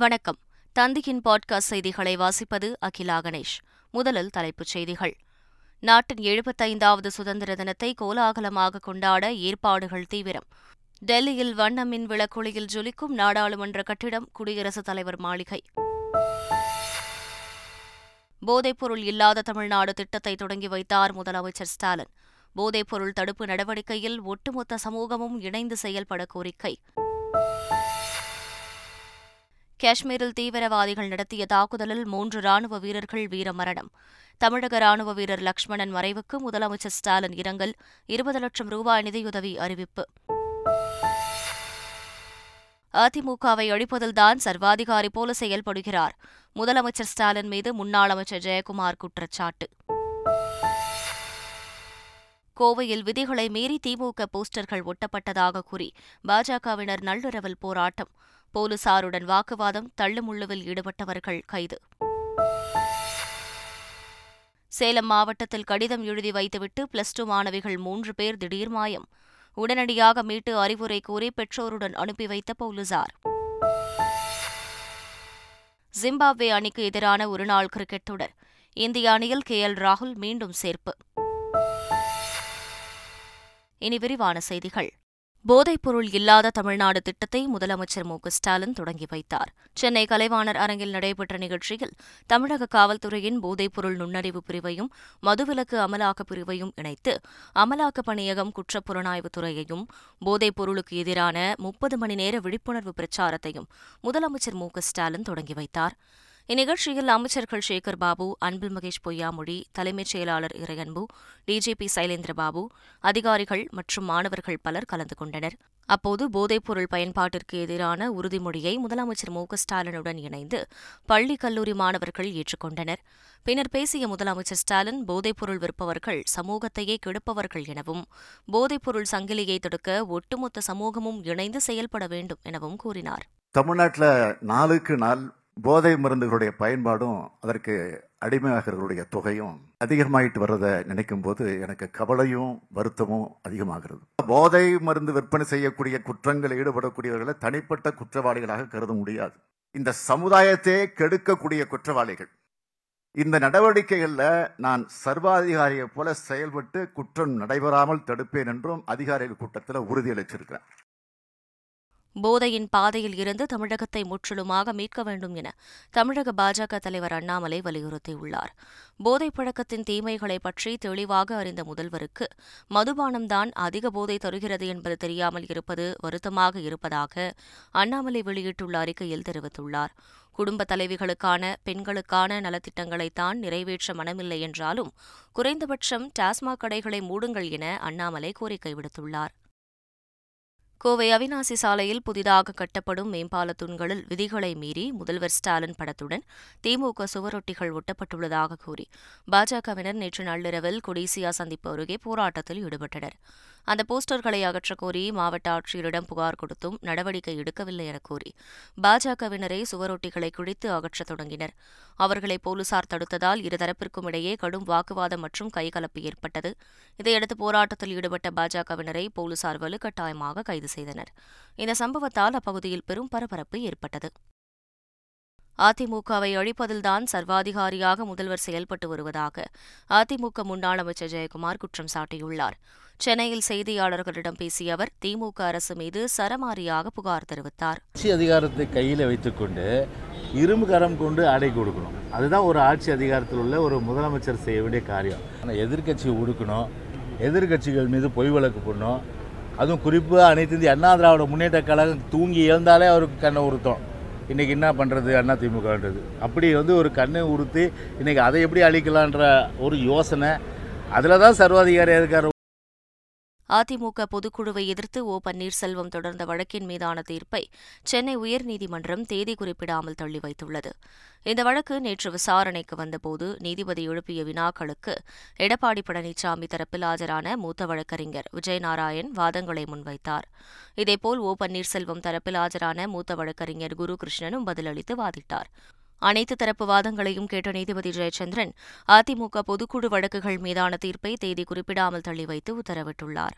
வணக்கம். தந்தியின் பாட்காஸ்ட் செய்திகளை வாசிப்பது அகிலா கணேஷ். முதலில் தலைப்புச் செய்திகள். நாட்டின் எழுபத்தைந்தாவது சுதந்திர தினத்தை கோலாகலமாக கொண்டாட ஏற்பாடுகள் தீவிரம். டெல்லியில் வண்ண மின் விளக்குளியில் ஜொலிக்கும் நாடாளுமன்ற கட்டிடம் குடியரசுத் தலைவர் மாளிகை. போதைப்பொருள் இல்லாத தமிழ்நாடு திட்டத்தை தொடங்கி வைத்தார் முதலமைச்சர் ஸ்டாலின். போதைப்பொருள் தடுப்பு நடவடிக்கையில் ஒட்டுமொத்த சமூகமும் இணைந்து செயல்பட கோரிக்கை. காஷ்மீரில் தீவிரவாதிகள் நடத்திய தாக்குதலில் மூன்று ராணுவ வீரர்கள் வீரமரணம். தமிழக ராணுவ வீரர் லக்ஷ்மணன் மறைவுக்கு முதலமைச்சர் ஸ்டாலின் இரங்கல் இருபது லட்சம் ரூபாய் நிதியுதவி அறிவிப்பு. அதிமுகவை அழிப்பதில்தான் சர்வாதிகாரி போல செயல்படுகிறார். முதலமைச்சர் ஸ்டாலின் மீது முன்னாள் அமைச்சர் ஜெயக்குமார் குற்றச்சாட்டு. கோவையில் விதிகளை மீறி திமுக போஸ்டர்கள் ஒட்டப்பட்டதாக கூறி பாஜகவினர் நள்ளிரவில் போராட்டம். போலீசாருடன் வாக்குவாதம் தள்ளுமுள்ளுவில் ஈடுபட்டவர்கள் கைது. சேலம் மாவட்டத்தில் கடிதம் எழுதி வைத்துவிட்டு பிளஸ் டூ மாணவிகள் மூன்று பேர் திடீர் மாயம். உடனடியாக மீட்டு அறிவுரை கூறி பெற்றோருடன் அனுப்பி வைத்த போலீசார். ஜிம்பாப்வே அணிக்கு எதிரான ஒருநாள் கிரிக்கெட் தொடர். இந்திய அணியில் கே. எல். ராகுல் மீண்டும் சேர்ப்பு. இனி விரிவான செய்திகள். போதைப்பொருள் இல்லாத தமிழ்நாடு திட்டத்தை முதலமைச்சர் மு. ஸ்டாலின் தொடங்கி வைத்தார். சென்னை கலைவாணர் அரங்கில் நடைபெற்ற நிகழ்ச்சியில் தமிழக காவல்துறையின் போதைப்பொருள் நுண்ணறிவு பிரிவையும் மதுவிலக்கு அமலாக்கப் பிரிவையும் இணைத்து அமலாக்கப் பணியகம் குற்றப்புலனாய்வுத் துறையையும் போதைப் பொருளுக்கு எதிரான முப்பது மணி நேர விழிப்புணர்வு பிரச்சாரத்தையும் முதலமைச்சர் மு. ஸ்டாலின் தொடங்கி வைத்தார். இந்நிகழ்ச்சியில் அமைச்சர்கள் சேகர் பாபு அன்பில் மகேஷ் பொய்யாமொழி தலைமைச் செயலாளர் இறையன்பு டிஜிபி சைலேந்திரபாபு அதிகாரிகள் மற்றும் மாணவர்கள் பலர் கலந்து கொண்டனர். அப்போது போதைப்பொருள் பயன்பாட்டிற்கு எதிரான உறுதிமொழியை முதலமைச்சர் மு ஸ்டாலினுடன் இணைந்து பள்ளி கல்லூரி மாணவர்கள் ஏற்றுக்கொண்டனர். பின்னர் பேசிய முதலமைச்சர் ஸ்டாலின் போதைப்பொருள் விற்பவர்கள் சமூகத்தையே கெடுப்பவர்கள் எனவும் போதைப்பொருள் சங்கிலியை தடுக்க ஒட்டுமொத்த சமூகமும் இணைந்து செயல்பட வேண்டும் எனவும் கூறினார். தமிழ்நாட்டில் நாளுக்கு நாள் போதை மருந்துகளுடைய பயன்பாடும் அதற்கு அடிமையாகிறவர்களுடைய தொகையும் அதிகமாயிட்டு வர்றதை நினைக்கும் போது எனக்கு கவலையும் வருத்தமும் அதிகமாகிறது. போதை மருந்து விற்பனை செய்யக்கூடிய குற்றங்களில் ஈடுபடக்கூடியவர்களை தனிப்பட்ட குற்றவாளிகளாக கருத முடியாது. இந்த சமுதாயத்தையே கெடுக்கக்கூடிய குற்றவாளிகள். இந்த நடவடிக்கைகளில் நான் சர்வாதிகாரியை போல செயல்பட்டு குற்றம் நடைபெறாமல் தடுப்பேன் என்றும் அதிகாரிகள் கூட்டத்தில் உறுதியளிச்சிருக்கிறேன் போதையின் பாதையில் இருந்து தமிழகத்தை முற்றிலுமாக மீட்க வேண்டும் என தமிழக பாஜக தலைவர் அண்ணாமலை வலியுறுத்தியுள்ளார். போதைப் பழக்கத்தின் தீமைகளை பற்றி தெளிவாக அறிந்த முதல்வருக்கு மதுபானம்தான் அதிக போதை தருகிறது என்பது தெரியாமல் இருப்பது வருத்தமாக இருப்பதாக அண்ணாமலை வெளியிட்டுள்ள அறிக்கையில் தெரிவித்துள்ளார். குடும்ப தலைவிகளுக்கான பெண்களுக்கான நலத்திட்டங்களைத்தான் நிறைவேற்ற மனமில்லை என்றாலும் குறைந்தபட்சம் டாஸ்மாக் கடைகளை மூடுங்கள் என அண்ணாமலை கோரிக்கை விடுத்துள்ளார். கோவை அவினாசி சாலையில் புதிதாக கட்டப்படும் மேம்பால தூண்களில் விதிகளை மீறி முதல்வர் ஸ்டாலின் படத்துடன் திமுக சுவரொட்டிகள் ஒட்டப்பட்டுள்ளதாக கூறி பாஜகவினர் நேற்று நள்ளிரவில் கொடிசியா சந்திப்பு அருகே போராட்டத்தில் ஈடுபட்டனர். அந்த போஸ்டர்களை அகற்றக் கோரி மாவட்ட ஆட்சியரிடம் புகார் கொடுத்தும் நடவடிக்கை எடுக்கவில்லை என கூறி பாஜகவினரை சுவரொட்டிகளை குழித்து அகற்றத் தொடங்கினர். அவர்களை போலீசார் தடுத்ததால் இருதரப்பிற்கும் இடையே கடும் வாக்குவாதம் மற்றும் கைகலப்பு ஏற்பட்டது. இதையடுத்து போராட்டத்தில் ஈடுபட்ட பாஜகவினரை போலீசார் வலுக்கட்டாயமாக கைது செய்தனர். இந்த சம்பவத்தால் அப்பகுதியில் பெரும் பரபரப்பு ஏற்பட்டது. அதிமுகவை அழிப்பதில்தான் சர்வாதிகாரியாக முதல்வர் செயல்பட்டு வருவதாக அதிமுக முன்னாள் அமைச்சர் ஜெயக்குமார் குற்றம் சாட்டியுள்ளார். சென்னையில் செய்தியாளர்களிடம் பேசிய அவர் திமுக அரசு மீது சரமாரியாக புகார் தெரிவித்தார். ஆட்சி அதிகாரத்தை கையில் வைத்துக்கொண்டு இரும்பு கரம் கொண்டு அடை கொடுக்கணும். அதுதான் ஒரு ஆட்சி அதிகாரத்தில் உள்ள ஒரு முதலமைச்சர் செய்ய வேண்டிய காரியம். ஆனால் எதிர்கட்சியை ஒடுக்கணும் எதிர்கட்சிகள் மீது பொய் வழக்கு பண்ணணும் அதுவும் குறிப்பாக அனைத்து இந்திய அண்ணா திராவிட முன்னேற்ற கழகம் தூங்கி எழுந்தாலே அவருக்கு கண்ணை உறுத்தம். இன்றைக்கி என்ன பண்ணுறது அண்ணா திமுகன்றது? அப்படி வந்து ஒரு கண்ணை உறுத்து இன்றைக்கி அதை எப்படி அழிக்கலான்ற ஒரு யோசனை. அதில் தான் சர்வாதிகாரியாக இருக்கார் அதிமுக பொதுக்குழுவை எதிர்த்து ஓ. பன்னீர்செல்வம் தொடர்ந்த வழக்கின் மீதான தீர்ப்பை சென்னை உயர்நீதிமன்றம் தேதி குறிப்பிடாமல் தள்ளி வைத்துள்ளது. இந்த வழக்கு நேற்று விசாரணைக்கு வந்தபோது நீதிபதி எழுப்பிய வினாக்களுக்கு எடப்பாடி பழனிசாமி தரப்பில் ஆஜரான மூத்த வழக்கறிஞர் விஜயநாராயண் வாதங்களை முன்வைத்தார். இதேபோல் ஓ. பன்னீர்செல்வம் தரப்பில் ஆஜரான மூத்த வழக்கறிஞர் குரு கிருஷ்ணனும் பதிலளித்து வாதிட்டார். அனைத்து தரப்பு வாதங்களையும் கேட்ட நீதிபதி ஜெயச்சந்திரன் அதிமுக பொதுக்குழு வழக்குகள் மீதான தீர்ப்பை தேதி குறிப்பிடாமல் தள்ளி வைத்து உத்தரவிட்டுள்ளார்.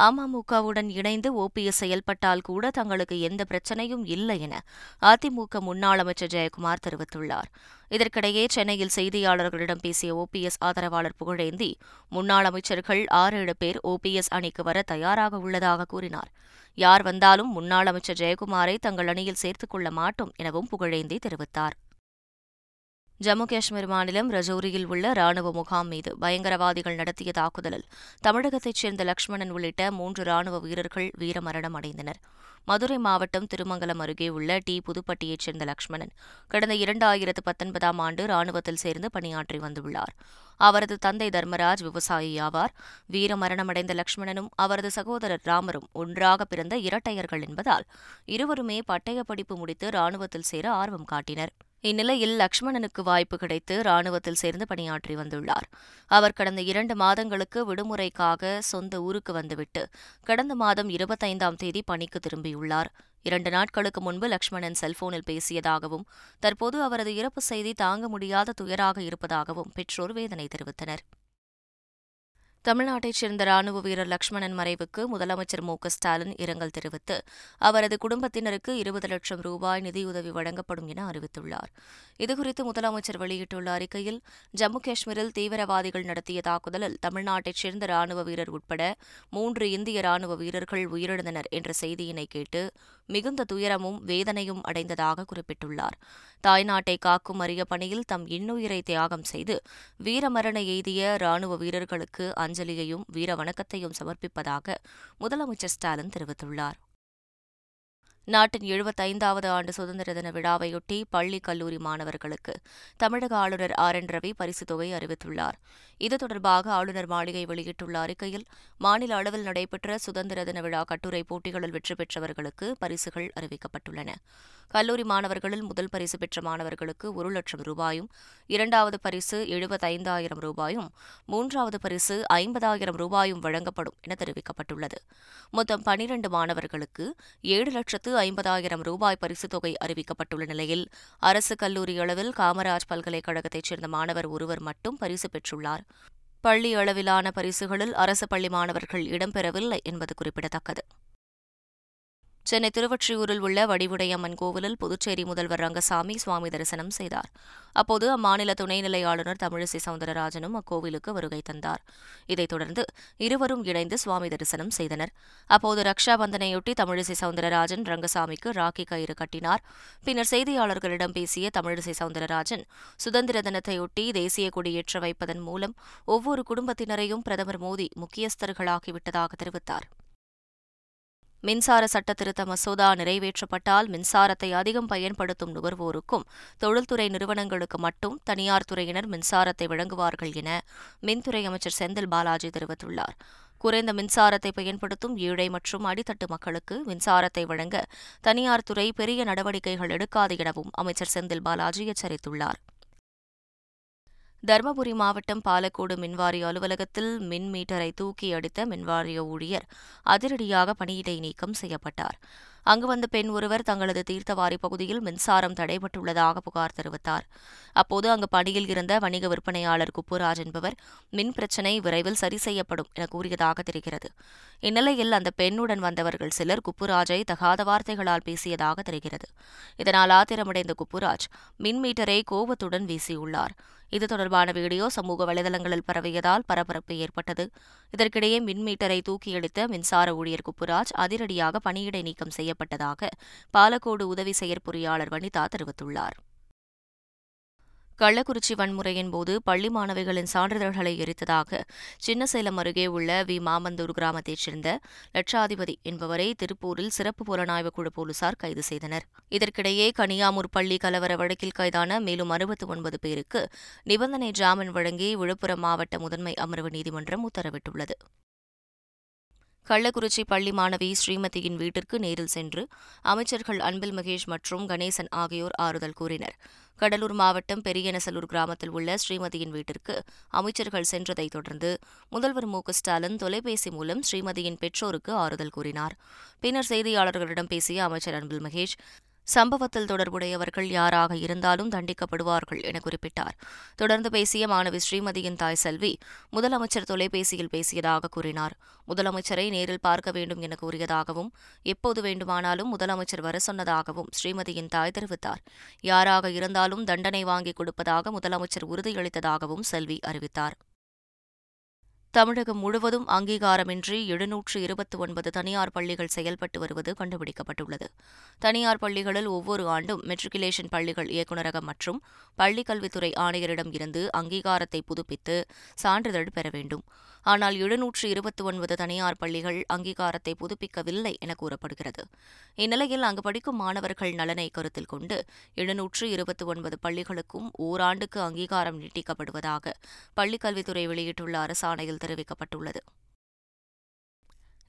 அமமுகவுடன் இணைந்து ஓபிஎஸ் செயல்பட்டால் கூட தங்களுக்கு எந்த பிரச்சனையும் இல்லை என அதிமுக முன்னாள் அமைச்சர் ஜெயக்குமார் தெரிவித்துள்ளார். இதற்கிடையே சென்னையில் செய்தியாளர்களிடம் பேசிய ஓபிஎஸ் ஆதரவாளர் புகழேந்தி முன்னாள் அமைச்சர்கள் ஆறு ஏழு பேர் ஓபிஎஸ் அணிக்கு வர தயாராக உள்ளதாக கூறினார். யார் வந்தாலும் முன்னாள் அமைச்சர் ஜெயக்குமாரை தங்கள் அணியில் சேர்த்துக் கொள்ள மாட்டோம் எனவும் புகழேந்தி தெரிவித்தார். ஜம்மு காஷ்மீர் மாநிலம் ரஜோரியில் உள்ள ராணுவ முகாம் மீது பயங்கரவாதிகள் நடத்திய தாக்குதலில் தமிழகத்தைச் சேர்ந்த லக்ஷ்மணன் உள்ளிட்ட மூன்று ராணுவ வீரர்கள் வீரமரணம் அடைந்தனர். மதுரை மாவட்டம் திருமங்கலம் அருகே உள்ள டி. புதுப்பட்டியைச் சேர்ந்த லக்ஷ்மணன் கடந்த இரண்டாயிரத்து பத்தொன்பதாம் ஆண்டு ராணுவத்தில் சேர்ந்து பணியாற்றி வந்துள்ளார். அவரது தந்தை தர்மராஜ் விவசாயி ஆவார். வீரமரணமடைந்த லக்ஷ்மணனும் அவரது சகோதரர் ராமரும் ஒன்றாக பிறந்த இரட்டையர்கள் என்பதால் இருவருமே பட்டய படிப்பு முடித்து ராணுவத்தில் சேர ஆர்வம் காட்டினர். இந்நிலையில் லக்ஷ்மணனுக்கு வாய்ப்பு கிடைத்து ராணுவத்தில் சேர்ந்து பணியாற்றி வந்துள்ளார். அவர் கடந்த இரண்டு மாதங்களுக்கு விடுமுறைக்காக சொந்த ஊருக்கு வந்துவிட்டு கடந்த மாதம் இருபத்தைந்தாம் தேதி பணிக்கு திரும்பியுள்ளார். இரண்டு நாட்களுக்கு முன்பு லக்ஷ்மணன் செல்போனில் பேசியதாகவும் தற்போது அவரது இறப்பு செய்தி தாங்க முடியாத துயராக இருப்பதாகவும் பெற்றோர் வேதனை தெரிவித்தனர். தமிழ்நாட்டைச் சேர்ந்த ராணுவ வீரர் லக்ஷ்மணன் மறைவுக்கு முதலமைச்சர் மு க ஸ்டாலின் இரங்கல் தெரிவித்து அவரது குடும்பத்தினருக்கு இருபது லட்சம் ரூபாய் நிதியுதவி வழங்கப்படும் என அறிவித்துள்ளார். இதுகுறித்து முதலமைச்சர் வெளியிட்டுள்ள அறிக்கையில் ஜம்மு காஷ்மீரில் தீவிரவாதிகள் நடத்திய தாக்குதலில் தமிழ்நாட்டைச் சேர்ந்த ராணுவ வீரர் உட்பட மூன்று இந்திய ராணுவ வீரர்கள் உயிரிழந்தனர் என்ற செய்தியினை கேட்டு மிகுந்த துயரமும் வேதனையும் அடைந்ததாக குறிப்பிட்டுள்ளார். தாய்நாட்டை காக்கும் அரிய பணியில் தம் இன்னுயிரை தியாகம் செய்து வீரமரண எய்திய ராணுவ வீரர்களுக்கு அஞ்சலியையும் வீர வணக்கத்தையும் சமர்ப்பிப்பதாக முதலமைச்சர் ஸ்டாலின் தெரிவித்துள்ளார். நாட்டின் எழுபத்தைந்தாவது ஆண்டு சுதந்திர தின விழாவையொட்டி பள்ளி கல்லூரி மாணவர்களுக்கு தமிழக ஆளுநர் ஆர் என் ரவி பரிசுத் தொகை அறிவித்துள்ளார். இது தொடர்பாக ஆளுநர் மாளிகை வெளியிட்டுள்ள அறிக்கையில் மாநில அளவில் நடைபெற்ற சுதந்திர தின விழா கட்டுரை போட்டிகளில் வெற்றி பெற்றவர்களுக்கு பரிசுகள் அறிவிக்கப்பட்டுள்ளன. கல்லூரி மாணவர்களில் முதல் பரிசு பெற்ற மாணவர்களுக்கு ஒரு லட்சம் ரூபாயும் இரண்டாவது பரிசு எழுபத்தைந்தாயிரம் ரூபாயும் மூன்றாவது பரிசு ஐம்பதாயிரம் ரூபாயும் வழங்கப்படும் என தெரிவிக்கப்பட்டுள்ளது. மொத்தம் பனிரண்டு மாணவர்களுக்கு ஏழு லட்சத்து ஐம்பதாயிரம் ரூபாய் பரிசுத் தொகை அறிவிக்கப்பட்டுள்ள நிலையில் அரசு கல்லூரி அளவில் காமராஜ் பல்கலைக்கழகத்தைச் சேர்ந்த மாணவர் ஒருவர் மட்டும் பரிசு பெற்றுள்ளார். பள்ளி அளவிலான பரிசுகளில் அரசு பள்ளி மாணவர்கள் இடம்பெறவில்லை என்பது குறிப்பிடத்தக்கது. சென்னை திருவொற்றியூரில் உள்ள வடிவுடையம்மன் கோவிலில் புதுச்சேரி முதல்வர் ரங்கசாமி சுவாமி தரிசனம் செய்தார். அப்போது அம்மாநில துணைநிலை ஆளுநர் தமிழிசை சவுந்தரராஜனும் அக்கோவிலுக்கு வருகை தந்தார். இதைத் தொடர்ந்து இருவரும் இணைந்து சுவாமி தரிசனம் செய்தனர். அப்போது ரக்ஷா பந்தனையொட்டி தமிழிசை சவுந்தரராஜன் ரங்கசாமிக்கு ராக்கி கயிறு கட்டினார். பின்னர் செய்தியாளர்களிடம் பேசிய தமிழிசை சவுந்தரராஜன் சுதந்திர தினத்தையொட்டி தேசிய கொடியேற்ற வைப்பதன் மூலம் ஒவ்வொரு குடும்பத்தினரையும் பிரதமர் மோடி முக்கியஸ்தர்களாகிவிட்டதாக தெரிவித்தார். மின்சார சட்ட திருத்த மசோதா நிறைவேற்றப்பட்டால் மின்சாரத்தை அதிகம் பயன்படுத்தும் நுகர்வோருக்கும் தொழில்துறை நிறுவனங்களுக்கு மட்டும் தனியார் துறையினர் மின்சாரத்தை வழங்குவார்கள் என மின்துறை அமைச்சர் செந்தில் பாலாஜி தெரிவித்துள்ளார். குறைந்த மின்சாரத்தை பயன்படுத்தும் ஏழை மற்றும் அடித்தட்டு மக்களுக்கு மின்சாரத்தை வழங்க தனியார் துறை பெரிய நடவடிக்கைகள் எடுக்காது எனவும் அமைச்சர் செந்தில் பாலாஜி எச்சரித்துள்ளார். தருமபுரி மாவட்டம் பாலக்கோடு மின்வாரிய அலுவலகத்தில் மின் மீட்டரை தூக்கி அடித்த மின்வாரிய ஊழியர் அதிரடியாக பணியிடை நீக்கம் செய்யப்பட்டார். அங்கு வந்த பெண் ஒருவர் தங்களது தீர்த்தவாரி பகுதியில் மின்சாரம் தடைபட்டுள்ளதாக புகார் தெரிவித்தார். அப்போது அங்கு பணியில் இருந்த வணிக விற்பனையாளர் குப்புராஜ் என்பவர் மின் பிரச்சினை விரைவில் சரி செய்யப்படும் என கூறியதாக தெரிகிறது. இந்நிலையில் அந்த பெண்ணுடன் வந்தவர்கள் சிலர் குப்புராஜை தகாத வார்த்தைகளால் பேசியதாக தெரிகிறது. இதனால் ஆத்திரமடைந்த குப்புராஜ் மின் மீட்டரை கோபத்துடன் வீசியுள்ளார். இது தொடர்பான வீடியோ சமூக வலைதளங்களில் பரவியதால் பரபரப்பு ஏற்பட்டது. இதற்கிடையே மின் மீட்டரை தூக்கியடித்த மின்சார ஊழியர் குப்புராஜ் அதிரடியாக பணியிடை நீக்கம் செய்யப்பட்டதாக பாலக்கோடு உதவி செயற்பொறியாளர் வனிதா தெரிவித்துள்ளார். கள்ளக்குறிச்சி வன்முறையின் போது பள்ளி மாணவிகளின் சான்றிதழ்களை எரித்ததாக சின்னசேலம் அருகே உள்ள வி. மாமந்தூர் கிராமத்தைச் சேர்ந்த லட்சாதிபதி என்பவரை திருப்பூரில் சிறப்பு புலனாய்வு குழு போலீசார் கைது செய்தனர். இதற்கிடையே கனியாமூர் பள்ளி கலவர வழக்கில் கைதான மேலும் அறுபத்தி ஒன்பது பேருக்கு நிபந்தனை ஜாமீன் வழங்கி விழுப்புரம் மாவட்ட முதன்மை அமர்வு நீதிமன்றம் உத்தரவிட்டுள்ளது. கள்ளக்குறிச்சி பள்ளி மாணவி ஸ்ரீமதியின் வீட்டிற்கு நேரில் சென்று அமைச்சர்கள் அன்பில் மகேஷ் மற்றும் கணேசன் ஆகியோர் ஆறுதல் கூறினர். கடலூர் மாவட்டம் பெரியநசலூர் கிராமத்தில் உள்ள ஸ்ரீமதியின் வீட்டிற்கு அமைச்சர்கள் சென்றதைத் தொடர்ந்து முதல்வர் மு ஸ்டாலின் தொலைபேசி மூலம் ஸ்ரீமதியின் பெற்றோருக்கு ஆறுதல் கூறினார். பின்னர் செய்தியாளர்களிடம் பேசிய அமைச்சர் அன்பில் மகேஷ் சம்பவத்தில் தொடர்புடையவர்கள் யாராக இருந்தாலும் தண்டிக்கப்படுவார்கள் என குறிப்பிட்டார். தொடர்ந்து பேசிய மாணவி ஸ்ரீமதியின் தாய் செல்வி முதலமைச்சர் தொலைபேசியில் பேசியதாக கூறினார். முதலமைச்சரை நேரில் பார்க்க வேண்டும் என கூறியதாகவும் எப்போது வேண்டுமானாலும் முதலமைச்சர் வர சொன்னதாகவும் ஸ்ரீமதியின் தாய் தெரிவித்தார். யாராக இருந்தாலும் தண்டனை வாங்கிக் கொடுப்பதாக முதலமைச்சர் உறுதியளித்ததாகவும் செல்வி அறிவித்தார். தமிழகம் முழுவதும் அங்கீகாரமின்றி எழுநூற்று இருபத்தி ஒன்பது தனியார் பள்ளிகள் செயல்பட்டு வருவது கண்டுபிடிக்கப்பட்டுள்ளது. தனியார் பள்ளிகளில் ஒவ்வொரு ஆண்டும் மெட்ரிகுலேஷன் பள்ளிகள் இயக்குநரகம் மற்றும் பள்ளிக் கல்வித்துறை ஆணையரிடம் இருந்து அங்கீகாரத்தை புதுப்பித்து சான்றிதழ் பெற வேண்டும். ஆனால் எழுநூற்று இருபத்தி ஒன்பது தனியார் பள்ளிகள் அங்கீகாரத்தை புதுப்பிக்கவில்லை என கூறப்படுகிறது. இந்நிலையில் அங்கு படிக்கும் மாணவர்கள் நலனை கருத்தில் கொண்டு எழுநூற்று இருபத்தி ஒன்பது பள்ளிகளுக்கும் ஓராண்டுக்கு அங்கீகாரம் நீட்டிக்கப்படுவதாக பள்ளிக்கல்வித்துறை வெளியிட்டுள்ள அரசாணையில் தெரிவிக்கப்பட்டுள்ளது.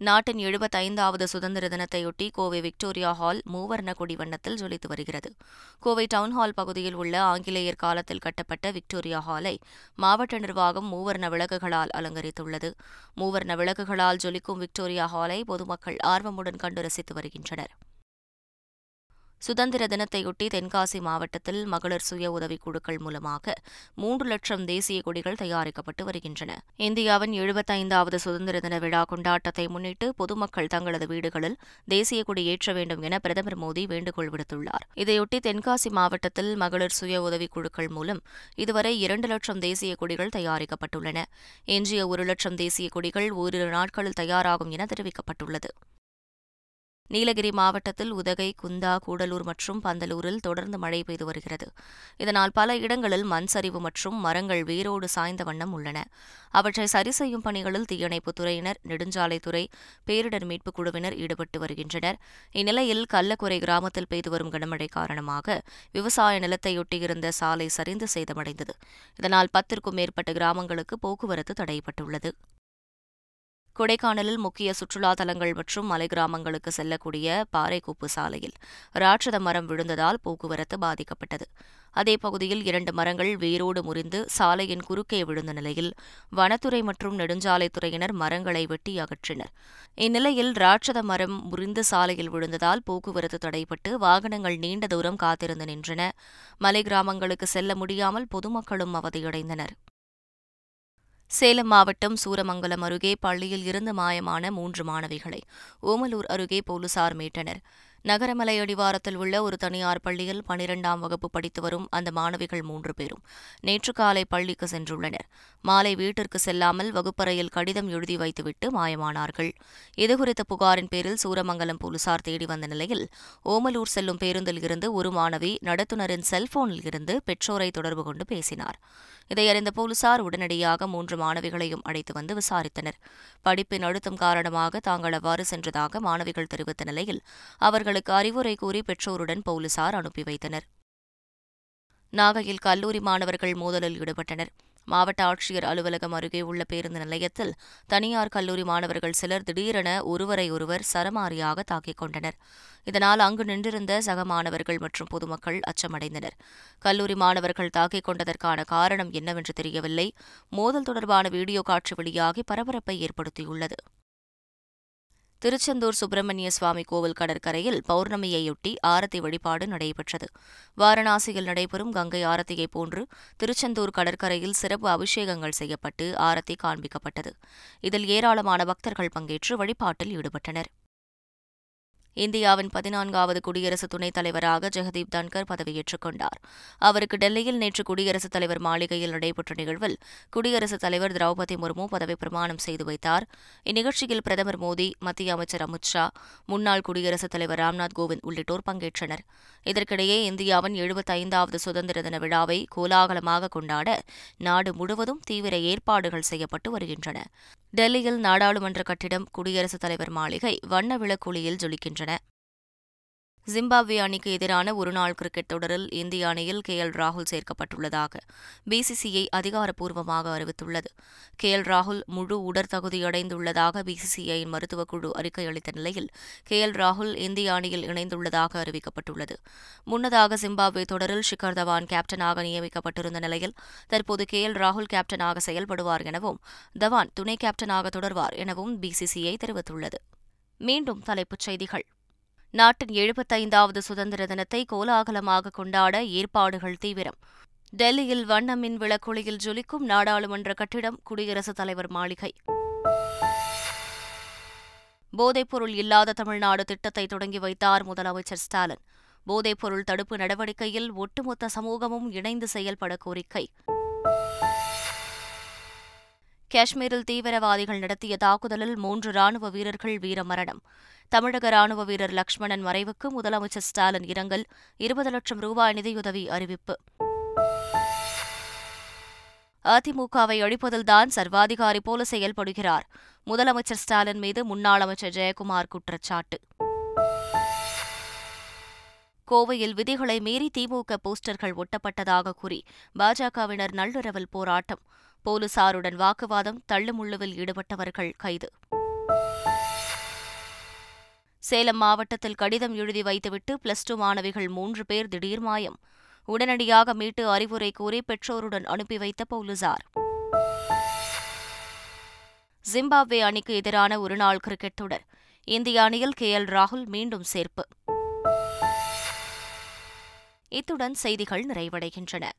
நாட்டின் எழுபத்தைந்தாவது சுதந்திர தினத்தையொட்டி கோவை விக்டோரியா ஹால் மூவர்ண கொடி வண்ணத்தில் ஜொலித்து வருகிறது. கோவை டவுன்ஹால் பகுதியில் உள்ள ஆங்கிலேயர் காலத்தில் கட்டப்பட்ட விக்டோரியா ஹாலை மாவட்ட நிர்வாகம் மூவர்ண விளக்குகளால் அலங்கரித்துள்ளது. மூவர்ண விளக்குகளால் ஜொலிக்கும் விக்டோரியா ஹாலை பொதுமக்கள் ஆர்வமுடன் கண்டு ரசித்து வருகின்றனர். சுதந்திர தினத்தையொட்டி தென்காசி மாவட்டத்தில் மகளிர் சுய உதவிக் குழுக்கள் மூலமாக மூன்று லட்சம் தேசிய கொடிகள் தயாரிக்கப்பட்டு வருகின்றன. இந்தியாவின் எழுபத்தைந்தாவது சுதந்திர தின விழா கொண்டாட்டத்தை முன்னிட்டு பொதுமக்கள் தங்களது வீடுகளில் தேசிய கொடி ஏற்ற வேண்டும் என பிரதமர் மோடி வேண்டுகோள் விடுத்துள்ளார். இதையொட்டி தென்காசி மாவட்டத்தில் மகளிர் சுய உதவிக் குழுக்கள் மூலம் இதுவரை இரண்டு லட்சம் தேசிய கொடிகள் தயாரிக்கப்பட்டுள்ளன. எஞ்சிய ஒரு லட்சம் தேசிய கொடிகள் ஓரிரு நாட்களில் தயாராகும் என தெரிவிக்கப்பட்டுள்ளது. நீலகிரி மாவட்டத்தில் உதகை குந்தா கூடலூர் மற்றும் பந்தலூரில் தொடர்ந்து மழை பெய்து வருகிறது. இதனால் பல இடங்களில் மண் சரிவு மற்றும் மரங்கள் வேரோடு சாய்ந்த வண்ணம் உள்ளன. அவற்றை சரி செய்யும் பணிகளில் தீயணைப்புத் துறையினர் நெடுஞ்சாலைத்துறை பேரிடர் மீட்புக் குழுவினர் ஈடுபட்டு வருகின்றனர். இந்நிலையில் கள்ளக்குறை கிராமத்தில் பெய்து வரும் கனமழை காரணமாக விவசாய நிலத்தையொட்டியிருந்த சாலை சரிந்து சேதமடைந்தது. இதனால் பத்திற்கும் மேற்பட்ட கிராமங்களுக்கு போக்குவரத்து தடைப்பட்டுள்ளது கொடைக்கானலில் முக்கிய சுற்றுலா தலங்கள் மற்றும் மலை கிராமங்களுக்கு செல்லக்கூடிய பாறைக்கூப்பு சாலையில் ராட்சத மரம் விழுந்ததால் போக்குவரத்து பாதிக்கப்பட்டது. அதே பகுதியில் இரண்டு மரங்கள் வேரோடு முறிந்து சாலையின் குறுக்கே விழுந்த நிலையில் வனத்துறை மற்றும் நெடுஞ்சாலைத்துறையினர் மரங்களை வெட்டி அகற்றினர். இந்நிலையில் ராட்சத மரம் முறிந்து சாலையில் விழுந்ததால் போக்குவரத்து தடைப்பட்டு வாகனங்கள் நீண்ட தூரம் காத்திருந்து நின்றன. மலை கிராமங்களுக்கு செல்ல முடியாமல் பொதுமக்களும் அவதியடைந்தனர். சேலம் மாவட்டம் சூரமங்கலம் அருகே பள்ளியில் இருந்து மாயமான மூன்று மாணவிகளை ஓமலூர் அருகே போலீசார் மீட்டனர். நகரமலை அடிவாரத்தில் உள்ள ஒரு தனியார் பள்ளியில் பனிரெண்டாம் வகுப்பு படித்து வரும் அந்த மாணவிகள் மூன்று பேரும் நேற்று காலை பள்ளிக்கு சென்றுள்ளனர். மாலை வீட்டிற்கு செல்லாமல் வகுப்பறையில் கடிதம் எழுதி வைத்துவிட்டு மாயமானார்கள். இதுகுறித்த புகாரின் பேரில் சூரமங்கலம் போலீசார் தேடி வந்த நிலையில் ஓமலூர் செல்லும் பேருந்தில் இருந்து ஒரு மாணவி நடத்துனரின் செல்போனில் இருந்து பெற்றோரை தொடர்பு கொண்டு பேசினார். இதையறிந்த போலீசார் உடனடியாக மூன்று மாணவிகளையும் அழைத்து வந்து விசாரித்தனர். படிப்பின் அழுத்தம் காரணமாக தாங்கள் அவ்வாறு சென்றதாக மாணவிகள் தெரிவித்த நிலையில் அவர்கள் அவர்களுக்கு அறிவுரை கூறி பெற்றோருடன் போலீசார் அனுப்பி வைத்தனர். நாகையில் கல்லூரி மாணவர்கள் மோதலில் ஈடுபட்டனர். மாவட்ட ஆட்சியர் அலுவலகம் அருகே உள்ள பேருந்து நிலையத்தில் தனியார் கல்லூரி மாணவர்கள் சிலர் திடீரென ஒருவரை ஒருவர் சரமாரியாக தாக்கிக் கொண்டனர். இதனால் அங்கு நின்றிருந்த சக மாணவர்கள் மற்றும் பொதுமக்கள் அச்சமடைந்தனர். கல்லூரி மாணவர்கள் தாக்கிக் கொண்டதற்கான காரணம் என்னவென்று தெரியவில்லை. மோதல் தொடர்பான வீடியோ காட்சி வெளியாகி பரபரப்பை ஏற்படுத்தியுள்ளது. திருச்செந்தூர் சுப்பிரமணிய சுவாமி கோவில் கடற்கரையில் பௌர்ணமியையொட்டி ஆரத்தி வழிபாடு நடைபெற்றது. வாரணாசியில் நடைபெறும் கங்கை ஆரத்தியைப் போன்று திருச்செந்தூர் கடற்கரையில் சிறப்பு அபிஷேகங்கள் செய்யப்பட்டு ஆரத்தி காண்பிக்கப்பட்டது. இதில் ஏராளமான பக்தர்கள் பங்கேற்று வழிபாட்டில் ஈடுபட்டனர். இந்தியாவின் பதினான்காவது குடியரசு துணைத் தலைவராக ஜெகதீப் தன்கர் பதவியேற்றுக் கொண்டார். அவருக்கு டெல்லியில் நேற்று குடியரசுத் தலைவர் மாளிகையில் நடைபெற்ற நிகழ்வில் குடியரசுத் தலைவர் திரௌபதி முர்மு பதவி பிரமாணம் செய்து வைத்தார். இந்நிகழ்ச்சியில் பிரதமர் மோடி மத்திய அமைச்சர் அமித் ஷா முன்னாள் குடியரசுத் தலைவர் ராம்நாத் கோவிந்த் உள்ளிட்டோர் பங்கேற்றனர். இதற்கிடையே இந்தியாவின் எழுபத்தைந்தாவது சுதந்திர தின விழாவை கோலாகலமாக கொண்டாட நாடு முழுவதும் தீவிர ஏற்பாடுகள் செய்யப்பட்டு வருகின்றன. டெல்லியில் நாடாளுமன்ற கட்டிடம் குடியரசுத் தலைவர் மாளிகை வண்ண விளக்குளியில் ஜொலிக்கின்றன. ஜிம்பாப்வே அணிக்கு எதிரான ஒருநாள் கிரிக்கெட் தொடரில் இந்திய அணியில் கே. எல். ராகுல் சேர்க்கப்பட்டுள்ளதாக பிசிசிஐ அதிகாரப்பூர்வமாக அறிவித்துள்ளது. கே. எல். ராகுல் முழு உடற்தகுதியடைந்துள்ளதாக பிசிசிஐயின் மருத்துவக் குழு அறிக்கை அளித்த நிலையில் கே. எல். ராகுல் இந்திய அணியில் இணைந்துள்ளதாக அறிவிக்கப்பட்டுள்ளது. முன்னதாக ஜிம்பாப்வே தொடரில் ஷிகர் தவான் கேப்டனாக நியமிக்கப்பட்டிருந்த நிலையில் தற்போது கே. எல். ராகுல் கேப்டனாக செயல்படுவார் எனவும் தவான் துணை கேப்டனாக தொடர்வார் எனவும் பிசிசிஐ தெரிவித்துள்ளது. மீண்டும் தலைப்புச் செய்திகள். நாட்டின் எழுபத்தைந்தாவது சுதந்திர தினத்தை கோலாகலமாக கொண்டாட ஏற்பாடுகள் தீவிரம். டெல்லியில் வண்ண மின் விளக்குளியில் ஜொலிக்கும் நாடாளுமன்ற கட்டிடம் குடியரசுத் தலைவர் மாளிகை. போதைப்பொருள் இல்லாத தமிழ்நாடு திட்டத்தை தொடங்கி வைத்தார் முதலமைச்சர் ஸ்டாலின். போதைப்பொருள் தடுப்பு நடவடிக்கையில் ஒட்டுமொத்த சமூகமும் இணைந்து செயல்பட கோரிக்கை. காஷ்மீரில் தீவிரவாதிகள் நடத்திய தாக்குதலில் மூன்று ராணுவ வீரர்கள் வீரமரணம். தமிழக ராணுவ வீரர் லக்ஷ்மணன் மறைவுக்கு முதலமைச்சர் ஸ்டாலின் இரங்கல் இருபது லட்சம் ரூபாய் நிதியுதவி அறிவிப்பு. அதிமுகவை அழிப்பதில்தான் சர்வாதிகாரி போல செயல்படுகிறார். முதலமைச்சர் ஸ்டாலின் மீது முன்னாள் அமைச்சர் ஜெயக்குமார் குற்றச்சாட்டு. கோவையில் விதிகளை மீறி திமுக போஸ்டர்கள் ஒட்டப்பட்டதாக கூறி பாஜகவினர் நள்ளிரவில் போராட்டம். போலீசாருடன் வாக்குவாதம் தள்ளுமுள்ளுவில் ஈடுபட்டவர்கள் கைது. சேலம் மாவட்டத்தில் கடிதம் எழுதி வைத்துவிட்டு பிளஸ் டூ மாணவிகள் மூன்று பேர் திடீர் மாயம். உடனடியாக மீட்டு அறிவுரை கூறி பெற்றோருடன் அனுப்பி வைத்த போலீசார். ஜிம்பாப்வே அணிக்கு எதிரான ஒருநாள் கிரிக்கெட் தொடர். இந்திய அணியில் கே எல் ராகுல் மீண்டும் சேர்ப்பு. இத்துடன் செய்திகள் நிறைவடைகின்றன.